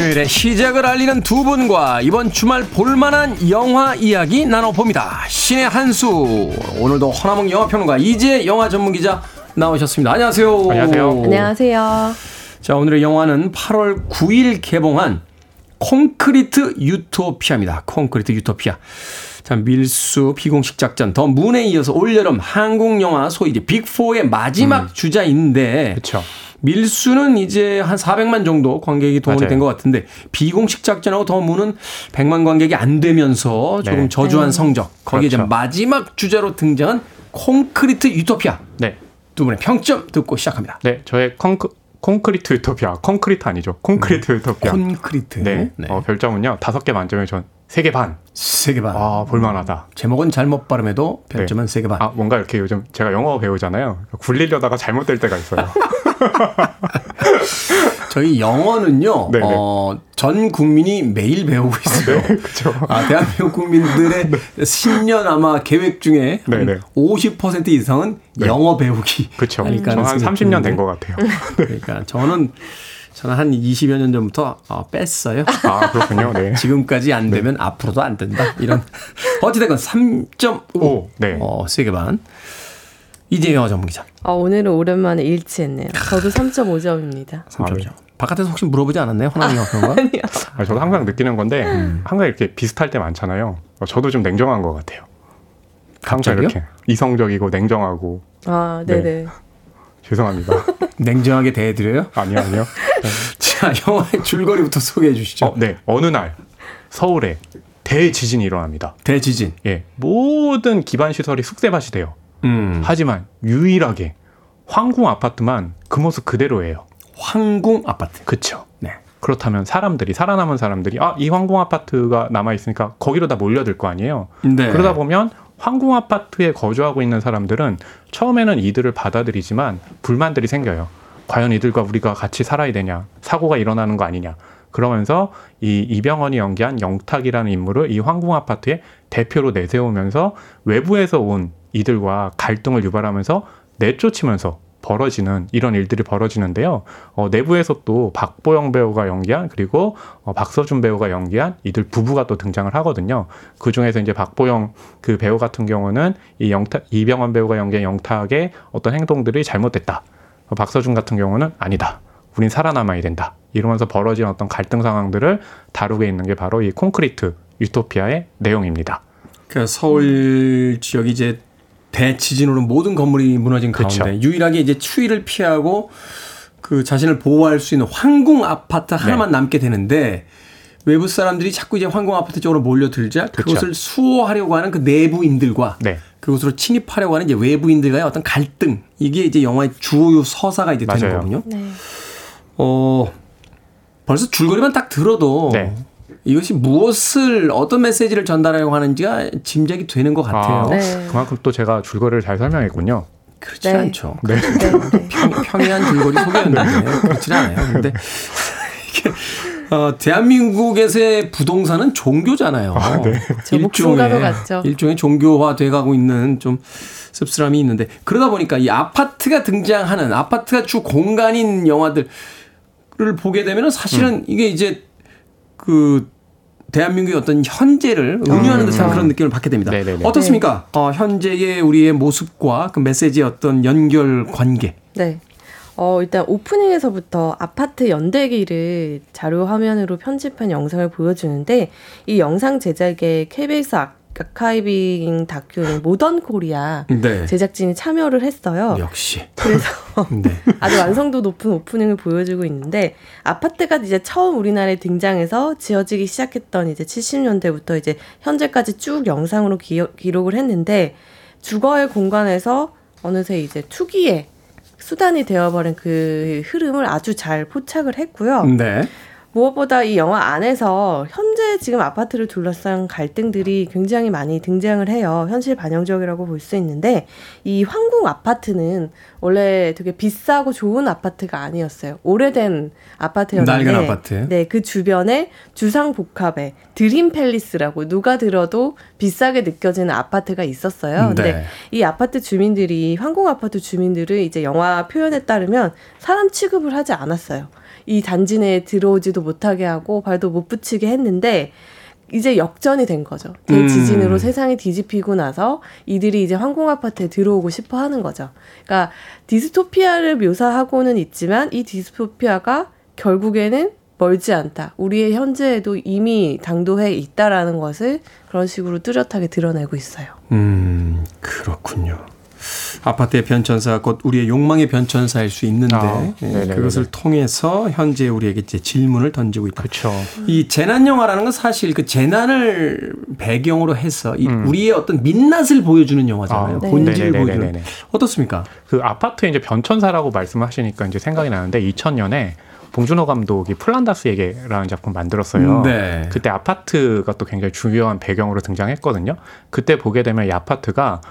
금요일에 시작을 알리는 두 분과 이번 주말 볼만한 영화 이야기 나눠봅니다. 신의 한수. 오늘도 허나몽 영화평론가 이재 영화 전문기자 나오셨습니다. 안녕하세요. 안녕하세요. 안녕하세요. 자, 오늘의 영화는 8월 9일 개봉한 콘크리트 유토피아입니다. 콘크리트 유토피아. 자, 밀수 비공식 작전 더 문에 이어서 올여름 한국 영화 소위 이제 빅4의 마지막 주자인데 그렇죠. 밀수는 이제 한 400만 정도 관객이 동원이. 된 것 같은데 비공식 작전하고 The Moon은 100만 관객이 안 되면서 조금 네. 저조한 성적. 거기에 이제 그렇죠. 마지막 주자로 등장한 콘크리트 유토피아. 네. 두 분의 평점 듣고 시작합니다. 네, 저의 콘크, 콘크리트 유토피아. 콘크리트 아니죠. 콘크리트 유토피아. 콘크리트. 네. 어, 별점은요. 다섯 개 만점에 전 세개 반. 세개 반. 아, 볼만하다. 제목은 잘못 발음해도 별점은 세개 반. 아, 뭔가 이렇게 요즘 제가 영어 배우잖아요. 굴리려다가 잘못될 때가 있어요. 저희 영어는요, 네네. 어, 전 국민이 매일 배우고 있어요. 그렇죠. 아, 대한민국 국민들의 신년 아마 계획 중에 한 네네. 50% 이상은 네. 영어 배우기. 그렇죠. 아닐까 저한 하는 30년 된 것 같아요. 그러니까 저는 저는 한 20여 년 전부터 어, 뺐어요. 아, 그렇군요. 네. 지금까지 안 되면 앞으로도 안 된다. 이런 어찌됐건 3.5 오, 네. 어, 세개 반. 이제 영화 전문 기자. 아, 오늘은 오랜만에 일치했네요. 저도 3.5점입니다. 3점이죠. 바깥에서 혹시 물어보지 않았나요? 호남이 영화 그런 거? 아니요. 아, 저도 항상 느끼는 건데, 음. 항상 이렇게 비슷할 때 많잖아요. 어, 저도 좀 냉정한 것 같아요. 항상 갑자기요? 이렇게 이성적이고 냉정하고 아, 네. 네 네. 죄송합니다. 냉정하게 대해드려요? 아니요, 아니요. 자, 영화의 줄거리부터 소개해 주시죠. 어, 네. 어느 날 서울에 대지진이 일어납니다. 대지진. 예. 모든 기반 시설이 쑥대밭이 돼요. 음. 하지만 유일하게 황궁 아파트만 그 모습 그대로예요. 황궁 아파트. 그쵸. 네. 그렇다면 사람들이 살아남은 사람들이 아, 이 황궁 아파트가 남아 있으니까 거기로 다 몰려들 거 아니에요. 네. 그러다 보면 황궁 아파트에 거주하고 있는 사람들은 처음에는 이들을 받아들이지만 불만들이 생겨요. 과연 이들과 우리가 같이 살아야 되냐? 사고가 일어나는 거 아니냐? 그러면서 이 이병헌이 연기한 영탁이라는 인물을 이 황궁 아파트의 대표로 내세우면서 외부에서 온 이들과 갈등을 유발하면서 내쫓으면서 벌어지는 이런 일들이 벌어지는데요. 어, 내부에서 또 박보영 배우가 연기한 그리고 어, 박서준 배우가 연기한 이들 부부가 또 등장을 하거든요. 그 중에서 이제 박보영 그 배우 같은 경우는 이 영탁 이병헌 배우가 연기한 영탁의 어떤 행동들이 잘못됐다. 어, 박서준 같은 경우는 아니다. 우린 살아남아야 된다. 이러면서 벌어진 어떤 갈등 상황들을 다루게 있는 게 바로 이 콘크리트 유토피아의 내용입니다. 그 서울 지역이 이제 대지진으로 모든 건물이 무너진 그쵸. 가운데 유일하게 이제 추위를 피하고 그 자신을 보호할 수 있는 황궁 아파트 네. 하나만 남게 되는데 외부 사람들이 자꾸 이제 황궁 아파트 쪽으로 몰려들자 그쵸. 그것을 수호하려고 하는 그 내부인들과 네. 그곳으로 침입하려고 하는 이제 외부인들과의 어떤 갈등 이게 이제 영화의 주요 서사가 이제 되는 맞아요. 거군요. 네. 어 벌써 줄거리만 딱 들어도 네. 이것이 무엇을 어떤 메시지를 전달하려고 하는지가 짐작이 되는 것 같아요. 아, 네. 그만큼 또 제가 줄거리를 잘 설명했군요. 그렇지 네. 않죠. 네. 평, 평이한 줄거리 소개였는데 그렇지 않아요. 근데 이게 어, 대한민국에서의 부동산은 종교잖아요. 아, 네. 일종의 일종의 종교화 돼가고 있는 좀 씁쓸함이 있는데 그러다 보니까 이 아파트가 등장하는 아파트가 주 공간인 영화들을 보게 되면은 사실은 음. 이게 이제 그 대한민국의 어떤 현재를 은유하는 듯한 음. 그런 느낌을 받게 됩니다. 네네네. 어떻습니까? 어, 현재의 우리의 모습과 그 메시지의 어떤 연결 관계. 네. 어, 일단 오프닝에서부터 아파트 연대기를 자료 화면으로 편집한 영상을 보여주는데 이 영상 제작에 KBS 아카이빙 다큐인 모던 코리아 네. 제작진이 참여를 했어요. 역시. 그래서 네. 아주 완성도 높은 오프닝을 보여주고 있는데 아파트가 이제 처음 우리나라에 등장해서 지어지기 시작했던 이제 70년대부터 이제 현재까지 쭉 영상으로 기, 기록을 했는데 주거의 공간에서 어느새 이제 투기의 수단이 되어버린 그 흐름을 아주 잘 포착을 했고요. 네. 무엇보다 이 영화 안에서 현재 지금 아파트를 둘러싼 갈등들이 굉장히 많이 등장을 해요. 현실 반영적이라고 볼 수 있는데 이 황궁 아파트는 원래 되게 비싸고 좋은 아파트가 아니었어요. 오래된 아파트였는데 낡은 아파트. 네, 그 주변에 주상 복합의 드림 팰리스라고 누가 들어도 비싸게 느껴지는 아파트가 있었어요. 근데 네. 이 아파트 주민들이 황궁 아파트 주민들을 이제 영화 표현에 따르면 사람 취급을 하지 않았어요. 이 단지 내에 들어오지도 못하게 하고 발도 못 붙이게 했는데 이제 역전이 된 거죠. 대지진으로 음. 세상이 뒤집히고 나서 이들이 이제 황공 아파트에 들어오고 싶어 하는 거죠. 그러니까 디스토피아를 묘사하고는 있지만 이 디스토피아가 결국에는 멀지 않다. 우리의 현재에도 이미 당도해 있다라는 것을 그런 식으로 뚜렷하게 드러내고 있어요. 음, 그렇군요. 아파트의 변천사가 곧 우리의 욕망의 변천사일 수 있는데 아, 예, 그것을 통해서 현재 우리에게 이제 질문을 던지고 있다. 그렇죠. 이 재난 영화라는 건 사실 그 재난을 배경으로 해서 이 음. 우리의 어떤 민낯을 보여주는 영화잖아요. 아, 본질을. 보여주는. 어떻습니까? 그 아파트에 이제 변천사라고 말씀하시니까 이제 생각이 나는데 2000년에 봉준호 감독이 플란다스에게라는 작품 만들었어요. 네. 그때 아파트가 또 굉장히 중요한 배경으로 등장했거든요. 그때 보게 되면 이 아파트가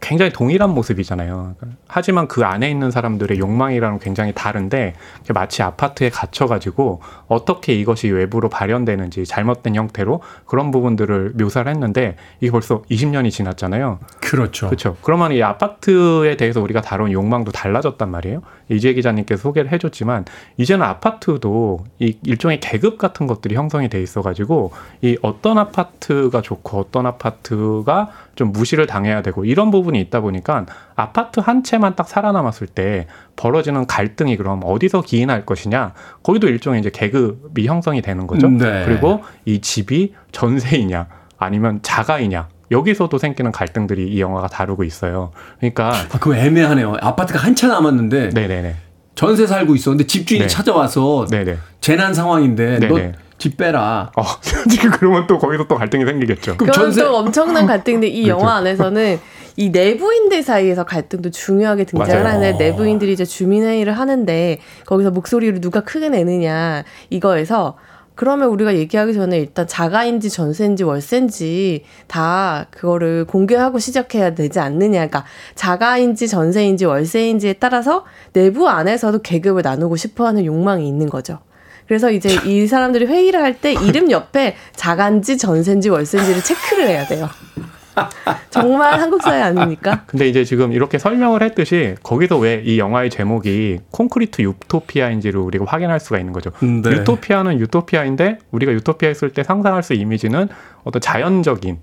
굉장히 동일한 모습이잖아요. 하지만 그 안에 있는 사람들의 욕망이랑은 굉장히 다른데 마치 아파트에 갇혀가지고 어떻게 이것이 외부로 발현되는지 잘못된 형태로 그런 부분들을 묘사를 했는데 이게 벌써 20년이 지났잖아요. 그렇죠. 그렇죠. 그러면 이 아파트에 대해서 우리가 다룬 욕망도 달라졌단 말이에요. 이재 기자님께서 소개를 해줬지만 이제는 아파트도 이 일종의 계급 같은 것들이 형성이 돼 있어가지고 이 어떤 아파트가 좋고 어떤 아파트가 좀 무시를 당해야 되고 이런 부분이 있다 보니까 아파트 한 채만 딱 살아남았을 때 벌어지는 갈등이 그럼 어디서 기인할 것이냐 거기도 일종의 이제 계급이 형성이 되는 거죠. 네. 그리고 이 집이 전세이냐 아니면 자가이냐 여기서도 생기는 갈등들이 이 영화가 다루고 있어요. 그러니까 아, 그거 애매하네요. 아파트가 한 채 남았는데 네네네. 전세 살고 있어. 근데 집주인이 네. 찾아와서 네네. 재난 상황인데 네네. 너 집 빼라. 어, 지금 그러면 또 거기서 또 갈등이 생기겠죠. 그럼 전세... 또 엄청난 갈등인데 이 그렇죠. 영화 안에서는 이 내부인들 사이에서 갈등도 중요하게 등장을 하는데 내부인들이 이제 주민회의를 하는데 거기서 목소리를 누가 크게 내느냐 이거에서 그러면 우리가 얘기하기 전에 일단 자가인지 전세인지 월세인지 다 그거를 공개하고 시작해야 되지 않느냐. 그러니까 자가인지 전세인지 월세인지에 따라서 내부 안에서도 계급을 나누고 싶어 하는 욕망이 있는 거죠. 그래서 이제 이 사람들이 회의를 할 때 이름 옆에 자간지, 전세인지, 월세인지를 체크를 해야 돼요. 정말 한국 사회 아닙니까? 근데 이제 지금 이렇게 설명을 했듯이 거기서 왜 이 영화의 제목이 콘크리트 유토피아인지를 우리가 확인할 수가 있는 거죠. 네. 유토피아는 유토피아인데 우리가 유토피아 했을 때 상상할 수 이미지는 어떤 자연적인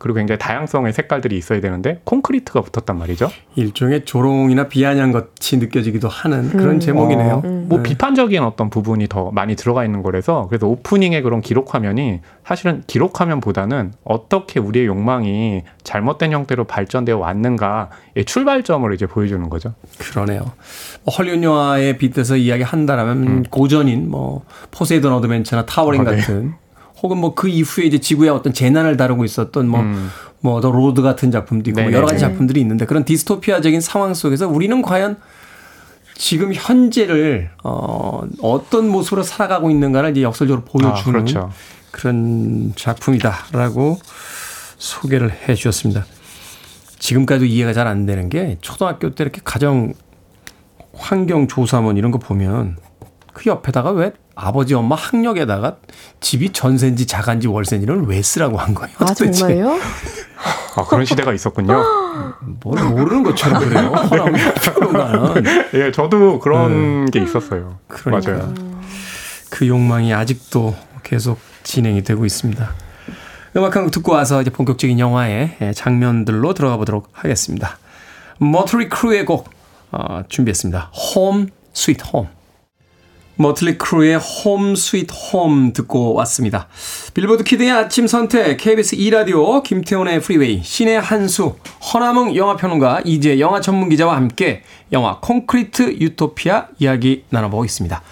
그리고 굉장히 다양성의 색깔들이 있어야 되는데 콘크리트가 붙었단 말이죠. 일종의 조롱이나 비아냥 같이 느껴지기도 하는 그런 음. 제목이네요. 어, 음. 뭐 네. 비판적인 어떤 부분이 더 많이 들어가 있는 거라서 그래서 오프닝의 그런 기록 화면이 사실은 기록 화면보다는 어떻게 우리의 욕망이 잘못된 형태로 발전되어 왔는가의 출발점을 이제 보여주는 거죠. 그러네요. 뭐 헐리우드 영화에 빗대서 이야기한다라면 음. 고전인 뭐 포세이돈 어드벤처나 타워링 어, 네. 같은 혹은 뭐 그 이후에 이제 지구의 어떤 재난을 다루고 있었던 뭐, 음. 뭐, The Road 같은 작품도 있고 뭐 여러 가지 작품들이 있는데 그런 디스토피아적인 상황 속에서 우리는 과연 지금 현재를 어, 어떤 모습으로 살아가고 있는가를 이제 역설적으로 보여주는 아, 그렇죠. 그런 작품이다라고 소개를 해 주셨습니다. 지금까지도 이해가 잘 안 되는 게 초등학교 때 이렇게 가정 환경 조사문 이런 거 보면 그 옆에다가 왜 아버지 엄마 학력에다가 집이 전세인지 자간지 월세인지를 왜 쓰라고 한 거예요? 아 정말요? 아, 그런 시대가 있었군요. 뭘 모르는 것처럼 그래요. 예, 저도 그런 게 있었어요. 그러니까. 맞아요. 그 욕망이 아직도 계속 진행이 되고 있습니다. 음악 한 곡 듣고 와서 이제 본격적인 영화의 장면들로 들어가 보도록 하겠습니다. 머틀리 크루의 곡 어, 준비했습니다. Home Sweet Home. 머틀리 크루의 Home Sweet Home 듣고 왔습니다. 빌보드 키드의 아침 선택 KBS 2라디오 김태훈의 프리웨이 씨네 한수 허남웅 영화평론가 이지혜 영화 전문 기자와 함께 영화 콘크리트 유토피아 이야기 나눠보고 있습니다.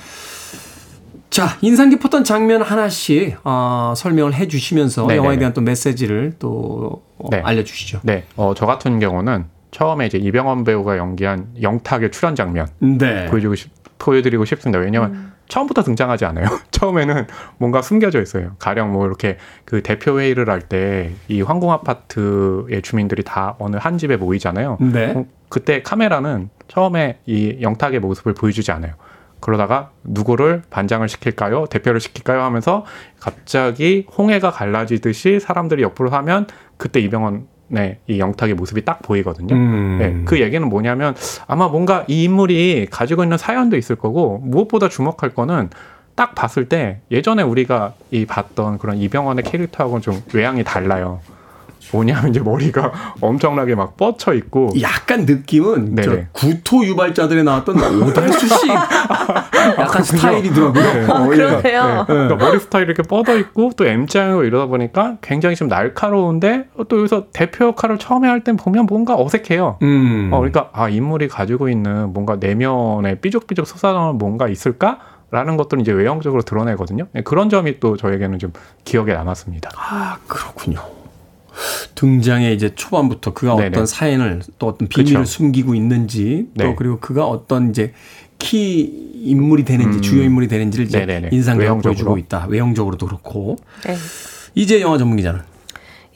자, 인상 깊었던 장면 하나씩 어, 설명을 해 주시면서 네네네. 영화에 대한 또 메시지를 또 어, 네. 알려주시죠. 네, 어, 저 같은 경우는 처음에 이제 이병헌 배우가 연기한 영탁의 출연 장면 네. 보여주고 싶, 보여드리고 싶습니다. 왜냐면 처음부터 등장하지 않아요. 처음에는 뭔가 숨겨져 있어요. 가령 뭐 이렇게 그 대표 회의를 할 때 이 황궁 아파트의 주민들이 다 어느 한 집에 모이잖아요. 네. 어, 그때 카메라는 처음에 이 영탁의 모습을 보여주지 않아요. 그러다가 누구를 반장을 시킬까요? 대표를 시킬까요? 하면서 갑자기 홍해가 갈라지듯이 사람들이 옆으로 하면 그때 이병헌 의이 영탁의 모습이 딱 보이거든요. 음. 네, 그 얘기는 뭐냐면 아마 뭔가 이 인물이 가지고 있는 사연도 있을 거고 무엇보다 주목할 거는 딱 봤을 때 예전에 우리가 이 봤던 그런 이병헌의 캐릭터하고는 좀 외향이 달라요. 뭐냐면 이제 머리가 엄청나게 막 뻗쳐 있고 약간 느낌은. 구토 유발자들에 나왔던 오달수 씨 약간 스타일이더라고요. 네. 어, 예. 그러네요. 그러니까 머리 스타일이 이렇게 뻗어 있고 또 M자형이고 이러다 보니까 굉장히 좀 날카로운데 또 여기서 대표 역할을 처음에 할 땐 보면 뭔가 어색해요. 음. 어, 그러니까 아 인물이 가지고 있는 뭔가 내면에 삐죽삐죽 솟아나는 뭔가 있을까 라는 것들은 이제 외형적으로 드러내거든요. 네, 그런 점이 또 저에게는 좀 기억에 남았습니다. 아, 그렇군요. 등장의 이제 초반부터 그가 네네. 어떤 사연을 또 어떤 비밀을 그쵸. 숨기고 있는지 또 네. 그리고 그가 어떤 이제 키 인물이 되는지 음. 주요 인물이 되는지를 이제. 인상적으로. 보여주고 있다. 외형적으로도 그렇고 네. 이지혜 영화 전문 기자는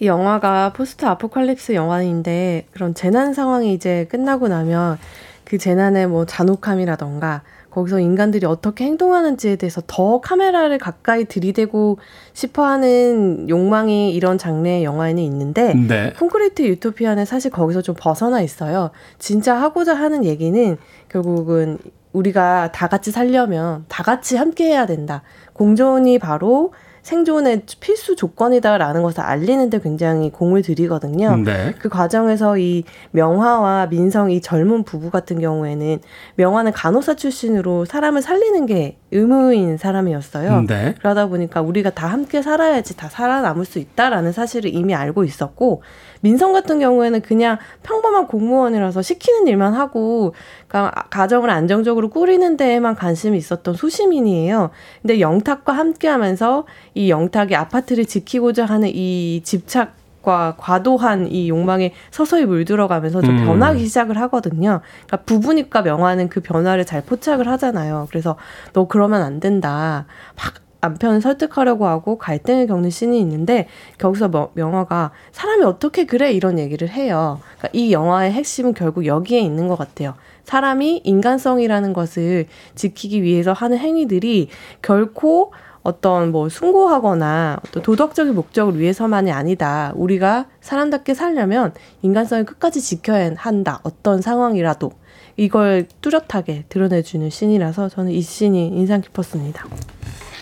이 영화가 post apocalypse 영화인데 그런 재난 상황이 이제 끝나고 나면 그 재난의 뭐 잔혹함이라던가 거기서 인간들이 어떻게 행동하는지에 대해서 더 카메라를 가까이 들이대고 싶어하는 욕망이 이런 장르의 영화에는 있는데 네. 콘크리트 유토피아는 사실 거기서 좀 벗어나 있어요. 진짜 하고자 하는 얘기는 결국은 우리가 다 같이 살려면 다 같이 함께 해야 된다. 공존이 바로 생존의 필수 조건이다라는 것을 알리는데 굉장히 공을 들이거든요. 네. 그 과정에서 이 명화와 민성 이 젊은 부부 같은 경우에는 명화는 간호사 출신으로 사람을 살리는 게 의무인 사람이었어요. 네. 그러다 보니까 우리가 다 함께 살아야지 다 살아남을 수 있다라는 사실을 이미 알고 있었고 민성 같은 경우에는 그냥 평범한 공무원이라서 시키는 일만 하고 그러니까 가정을 안정적으로 꾸리는 데에만 관심이 있었던 소시민이에요. 근데 영탁과 함께하면서 이 영탁이 아파트를 지키고자 하는 이 집착 과 과도한 이 욕망에 서서히 물들어가면서 좀 음. 변하기 시작을 하거든요. 그러니까 부부니까 명화는 그 변화를 잘 포착을 하잖아요. 그래서 너 그러면 안 된다. 막 남편을 설득하려고 하고 갈등을 겪는 씬이 있는데 거기서 명- 명화가 사람이 어떻게 그래 이런 얘기를 해요. 그러니까 이 영화의 핵심은 결국 여기에 있는 것 같아요. 사람이 인간성이라는 것을 지키기 위해서 하는 행위들이 결코 어떤 뭐 숭고하거나 어떤 도덕적인 목적을 위해서만이 아니다. 우리가 사람답게 살려면 인간성을 끝까지 지켜야 한다. 어떤 상황이라도 이걸 뚜렷하게 드러내주는 씬이라서 저는 이 씬이 인상 깊었습니다.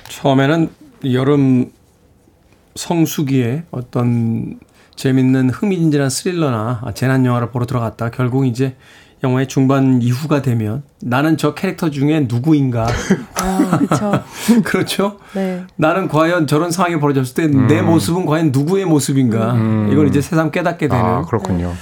처음에는 여름 성수기에 어떤 재밌는 흥미진진한 스릴러나 재난 영화를 보러 들어갔다 결국 이제 영화의 중반 이후가 되면 나는 저 캐릭터 중에 누구인가 아, 그렇죠. 그렇죠 네. 나는 과연 저런 상황이 벌어졌을 때내 모습은 과연 누구의 모습인가 음. 이걸 이제 새삼 깨닫게 되는 아 그렇군요. 네,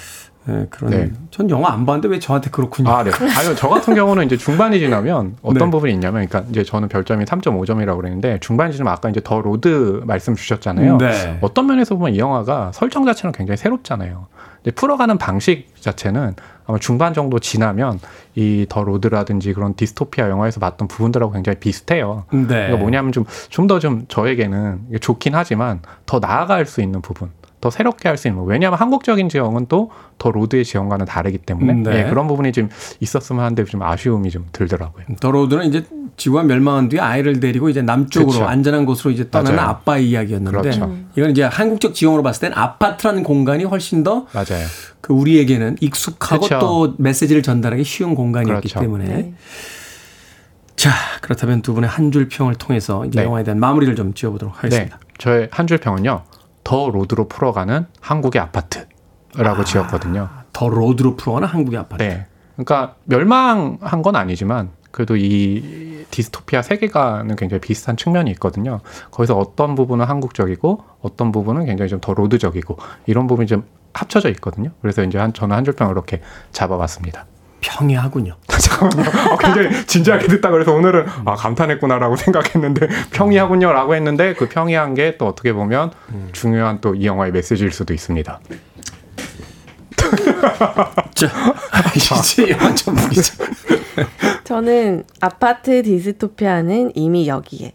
그런 네. 전 영화 안 봤는데 왜 저한테 그렇군요 아, 네. 아니요, 저 같은 경우는 이제 중반이 지나면 어떤 네. 부분이 있냐면, 그러니까 이제 저는 별점이 3.5점이라고 그랬는데, 중반이 지나면 아까 이제 The Road 말씀 주셨잖아요. 네. 어떤 면에서 보면 이 영화가 설정 자체는 굉장히 새롭잖아요. 이제 풀어가는 방식 자체는 아마 중반 정도 지나면 이 The Road라든지 그런 디스토피아 영화에서 봤던 부분들하고 굉장히 비슷해요. 네. 그러니까 뭐냐면 좀 좀 더좀 저에게는 좋긴 하지만 더 나아갈 수 있는 부분. 더 새롭게 할 수 있는 왜냐하면 한국적인 지형은 또 The Road의 지형과는 다르기 때문에 음, 네. 예, 그런 부분이 좀 있었으면 하는데 좀 아쉬움이 좀 들더라고요. The Road는 이제 지구가 멸망한 뒤에 아이를 데리고 이제 남쪽으로 그쵸. 안전한 곳으로 이제 떠나는 맞아요. 아빠의 이야기였는데 그렇죠. 이건 이제 한국적 지형으로 봤을 땐 아파트라는 공간이 훨씬 더 맞아요. 그 우리에게는 익숙하고 그쵸. 또 메시지를 전달하기 쉬운 공간이었기 그렇죠. 때문에 네. 자 그렇다면 두 분의 한 줄 평을 통해서 이제 네. 영화에 대한 마무리를 좀 지어보도록 네, 하겠습니다. 저의 한 줄 평은요. The Road로 풀어가는 한국의 아파트라고 지었거든요. The Road로 풀어가는 한국의 아파트. 네. 그러니까 멸망한 건 아니지만 그래도 이 디스토피아 세계관은 굉장히 비슷한 측면이 있거든요. 거기서 어떤 부분은 한국적이고 어떤 부분은 굉장히 좀 The Road적이고 이런 부분이 좀 합쳐져 있거든요. 그래서 이제 한, 저는 한 줄평을 이렇게 잡아봤습니다. 평이하군요. 잠깐만요. 아, 굉장히 진지하게 듣다 그래서 오늘은 아 감탄했구나라고 생각했는데 평이하군요라고 했는데 그 평이한 게 또 어떻게 보면 중요한 또 이 영화의 메시지일 수도 있습니다. 자 이제. 저는 아파트 디스토피아는 이미 여기에.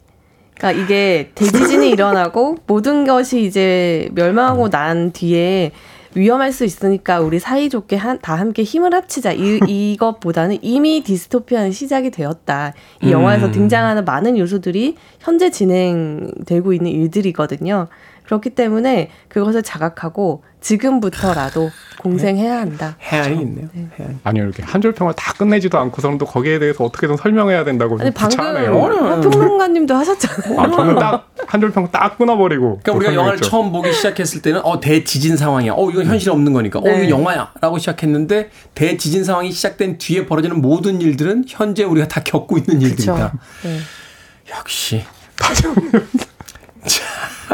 그러니까 이게 대지진이 일어나고 모든 것이 이제 멸망하고 난 뒤에 위험할 수 있으니까 우리 사이좋게 한, 다 함께 힘을 합치자. 이, 이것보다는 이미 디스토피아는 시작이 되었다. 이 영화에서 음. 등장하는 많은 요소들이 현재 진행되고 있는 일들이거든요. 그렇기 때문에 그것을 자각하고 지금부터라도 공생해야 한다. 해안이 있네요. 해안. 아니요 이렇게 한 줄 평을 다 끝내지도 않고서는 또 거기에 대해서 어떻게든 설명해야 된다고 아니 방금 귀찮아요. 평론가님도 하셨잖아요. 아, 저는 딱 한 줄 평 딱 끊어버리고. 그러니까 우리가 또 영화를 설명했죠. 처음 보기 시작했을 때는 어 대지진 상황이야. 어 이건 현실 없는 거니까. 어 네. 이거 영화야라고 시작했는데 대지진 상황이 시작된 뒤에 벌어지는 모든 일들은 현재 우리가 다 겪고 있는 일들이다. 네. 역시. 자,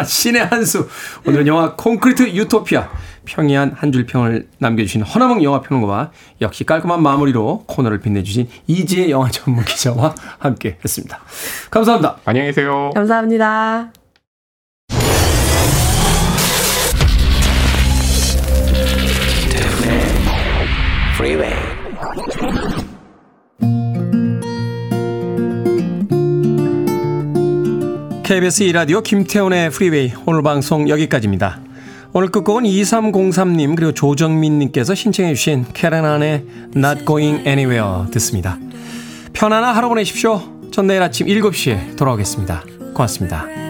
신의 한수. 오늘은 영화 콘크리트 유토피아. 평이한 한 줄 평을 남겨주신 허남웅 영화평론가와 역시 깔끔한 마무리로 코너를 빛내주신 이지혜 영화 전문 기자와 함께 했습니다. 감사합니다. 안녕히 계세요. 감사합니다. Freeway. KBS 2라디오 김태훈의 프리웨이 오늘 방송 여기까지입니다. 오늘 끝곡은 2303님 그리고 조정민님께서 신청해 주신 캐런안의 Not Going Anywhere 듣습니다. 편안한 하루 보내십시오. 전 내일 아침 7시에 돌아오겠습니다. 고맙습니다.